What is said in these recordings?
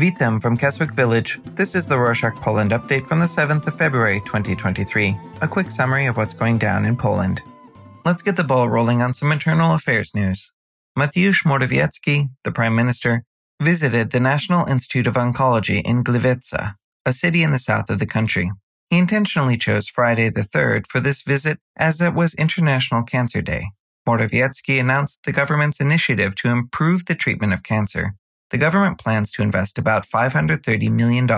Witam from Keswick Village. This is the Rorshok Poland update from the 7th of February 2023. A quick summary of what's going down in Poland. Let's get the ball rolling on some internal affairs news. Mateusz Morawiecki, the Prime Minister, visited the National Institute of Oncology in Gliwice, a city in the south of the country. He intentionally chose Friday the 3rd for this visit as it was International Cancer Day. Morawiecki announced the government's initiative to improve the treatment of cancer. The government plans to invest about $530 million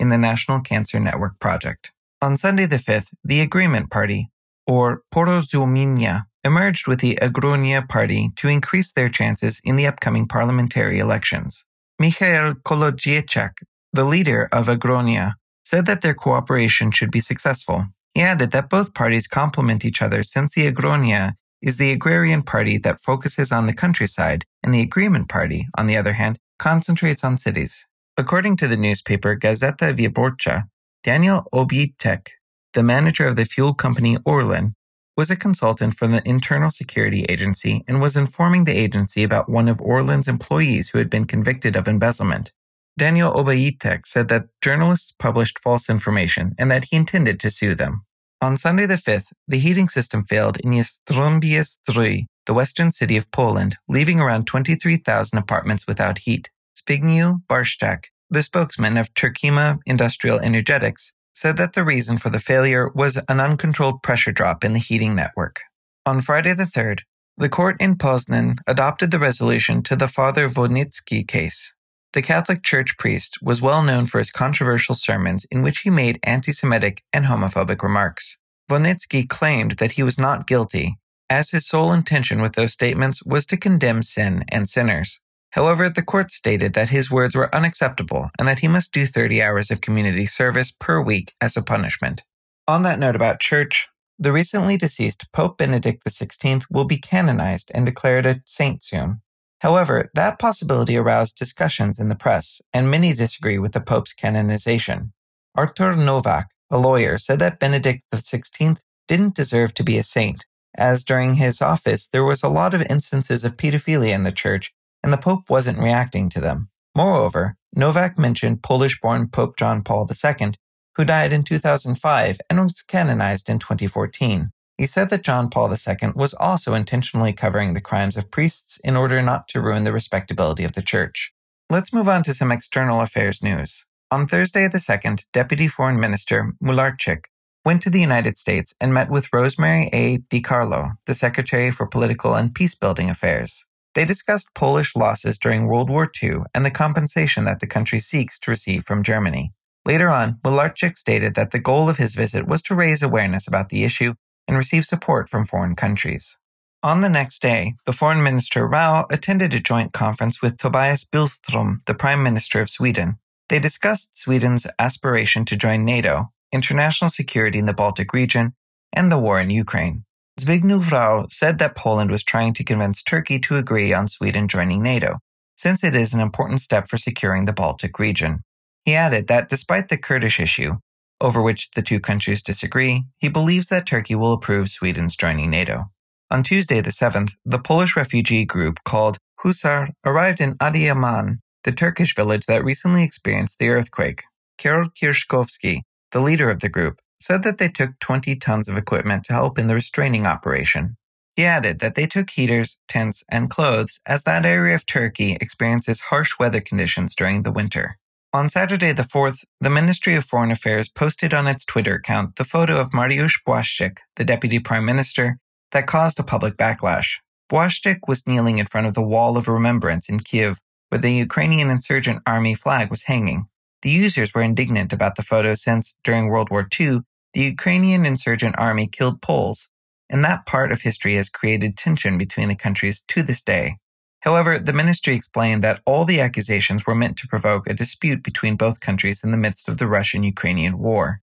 in the National Cancer Network project. On Sunday the 5th, the Agreement Party, or Porozumienie, emerged with the Agrounia Party to increase their chances in the upcoming parliamentary elections. Mikhail Kolodziejczak, the leader of Agrounia, said that their cooperation should be successful. He added that both parties complement each other since the Agrounia is the agrarian party that focuses on the countryside, and the Agreement Party, on the other hand, concentrates on cities. According to the newspaper Gazeta Wyborcza, Daniel Obajtek, the manager of the fuel company Orlen, was a consultant for the Internal Security Agency and was informing the agency about one of Orlen's employees who had been convicted of embezzlement. Daniel Obajtek said that journalists published false information and that he intended to sue them. On Sunday the 5th, the heating system failed in Jastrzębie Zdrój, the western city of Poland, leaving around 23,000 apartments without heat. Zbigniew Barszczak, the spokesman of Termika Industrial Energetics, said that the reason for the failure was an uncontrolled pressure drop in the heating network. On Friday the 3rd, the court in Poznan adopted the resolution to the Father Woźnicki case. The Catholic Church priest was well known for his controversial sermons in which he made anti Semitic and homophobic remarks. Woźnicki claimed that he was not guilty, as his sole intention with those statements was to condemn sin and sinners. However, the court stated that his words were unacceptable and that he must do 30 hours of community service per week as a punishment. On that note about church, the recently deceased Pope Benedict XVI will be canonized and declared a saint soon. However, that possibility aroused discussions in the press, and many disagree with the Pope's canonization. Artur Nowak, a lawyer, said that Benedict XVI didn't deserve to be a saint, as during his office there was a lot of instances of pedophilia in the church, and the Pope wasn't reacting to them. Moreover, Novak mentioned Polish born Pope John Paul II, who died in 2005 and was canonized in 2014. He said that John Paul II was also intentionally covering the crimes of priests in order not to ruin the respectability of the church. Let's move on to some external affairs news. On Thursday the 2nd, Deputy Foreign Minister Mularczyk went to the United States and met with Rosemary A. DiCarlo, the Secretary for Political and Peacebuilding Affairs. They discussed Polish losses during World War II and the compensation that the country seeks to receive from Germany. Later on, Mularczyk stated that the goal of his visit was to raise awareness about the issue and receive support from foreign countries. On the next day, the Foreign Minister Rau attended a joint conference with Tobias Billström, the Prime Minister of Sweden. They discussed Sweden's aspiration to join NATO, international security in the Baltic region, and the war in Ukraine. Zbigniew Rau said that Poland was trying to convince Turkey to agree on Sweden joining NATO, since it is an important step for securing the Baltic region. He added that despite the Kurdish issue, over which the two countries disagree, he believes that Turkey will approve Sweden's joining NATO. On Tuesday, the 7th, the Polish refugee group called Husar arrived in Adiyaman, the Turkish village that recently experienced the earthquake. Karol Kirschkowski, the leader of the group, said that they took 20 tons of equipment to help in the restraining operation. He added that they took heaters, tents, and clothes as that area of Turkey experiences harsh weather conditions during the winter. On Saturday the 4th, the Ministry of Foreign Affairs posted on its Twitter account the photo of Mariusz Błaszczak, the Deputy Prime Minister, that caused a public backlash. Błaszczyk was kneeling in front of the Wall of Remembrance in Kiev, where the Ukrainian insurgent army flag was hanging. The users were indignant about the photo since, during World War II, the Ukrainian insurgent army killed Poles, and that part of history has created tension between the countries to this day. However, the ministry explained that all the accusations were meant to provoke a dispute between both countries in the midst of the Russian Ukrainian war.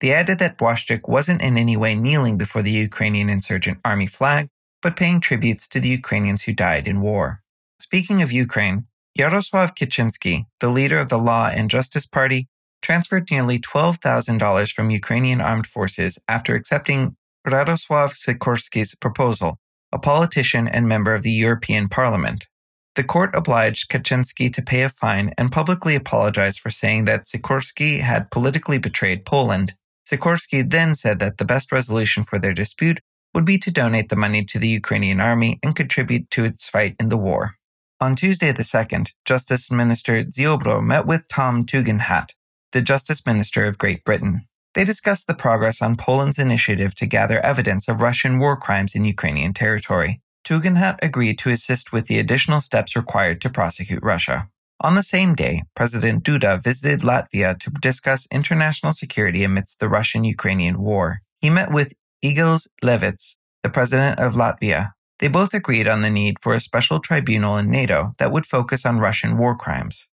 They added that Błaszczak wasn't in any way kneeling before the Ukrainian insurgent army flag, but paying tributes to the Ukrainians who died in war. Speaking of Ukraine, Jarosław Kaczynski, the leader of the Law and Justice Party, transferred nearly $12,000 from Ukrainian armed forces after accepting Radosław Sikorski's proposal a politician and member of the European Parliament. The court obliged Kaczynski to pay a fine and publicly apologize for saying that Sikorski had politically betrayed Poland. Sikorski then said that the best resolution for their dispute would be to donate the money to the Ukrainian army and contribute to its fight in the war. On Tuesday the 2nd, Justice Minister Ziobro met with Tom Tugendhat, the Justice Minister of Great Britain. They discussed the progress on Poland's initiative to gather evidence of Russian war crimes in Ukrainian territory. Tugendhat agreed to assist with the additional steps required to prosecute Russia. On the same day, President Duda visited Latvia to discuss international security amidst the Russian Ukrainian war. He met with Egils Levits, the president of Latvia. They both agreed on the need for a special tribunal in NATO that would focus on Russian war crimes.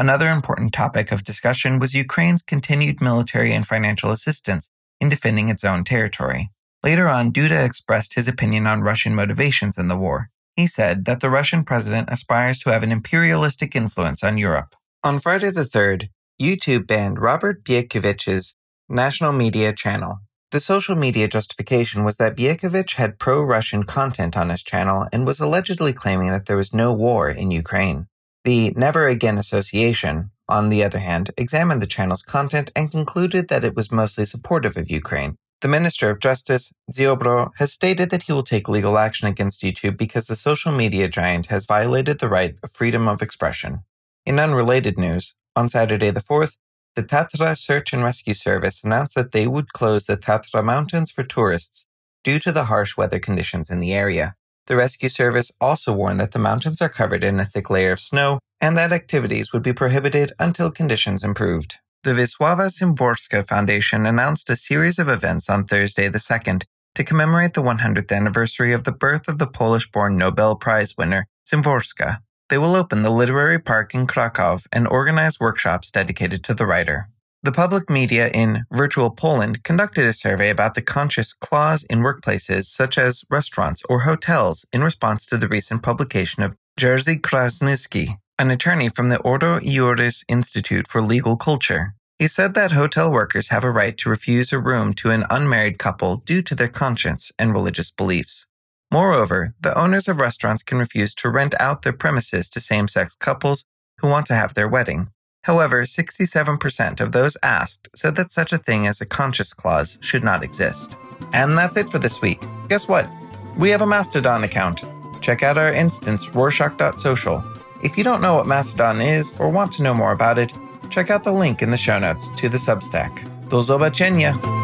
Another important topic of discussion was Ukraine's continued military and financial assistance in defending its own territory. Later on, Duda expressed his opinion on Russian motivations in the war. He said that the Russian president aspires to have an imperialistic influence on Europe. On Friday the 3rd, YouTube banned Robert Bąkiewicz's national media channel. The social media justification was that Biekovich had pro Russian content on his channel and was allegedly claiming that there was no war in Ukraine. The Never Again Association, on the other hand, examined the channel's content and concluded that it was mostly supportive of Ukraine, the Minister of Justice, Ziobro, has stated that he will take legal action against YouTube because the social media giant has violated the right of freedom of expression. In unrelated news, on Saturday the 4th, the Tatra Search and Rescue Service announced that they would close the Tatra Mountains for tourists due to the harsh weather conditions in the area. The rescue service also warned that the mountains are covered in a thick layer of snow and that activities would be prohibited until conditions improved. The Wisława Szymborska Foundation announced a series of events on Thursday the 2nd to commemorate the 100th anniversary of the birth of the Polish born Nobel Prize winner, Szymborska. They will open the Literary Park in Krakow and organize workshops dedicated to the writer. The public media in Virtual Poland conducted a survey about the conscience clause in workplaces such as restaurants or hotels in response to the recent publication of Jerzy Kwaśniewski, an attorney from the Ordo Iuris Institute for Legal Culture. He said that hotel workers have a right to refuse a room to an unmarried couple due to their conscience and religious beliefs. Moreover, the owners of restaurants can refuse to rent out their premises to same sex couples who want to have their wedding. However, 67% of those asked said that such a thing as a conscience clause should not exist. And that's it for this week. Guess what? We have a Mastodon account. Check out our instance, Rorshok.social. If you don't know what Mastodon is or want to know more about it, check out the link in the show notes to the Substack. Do zobaczenia!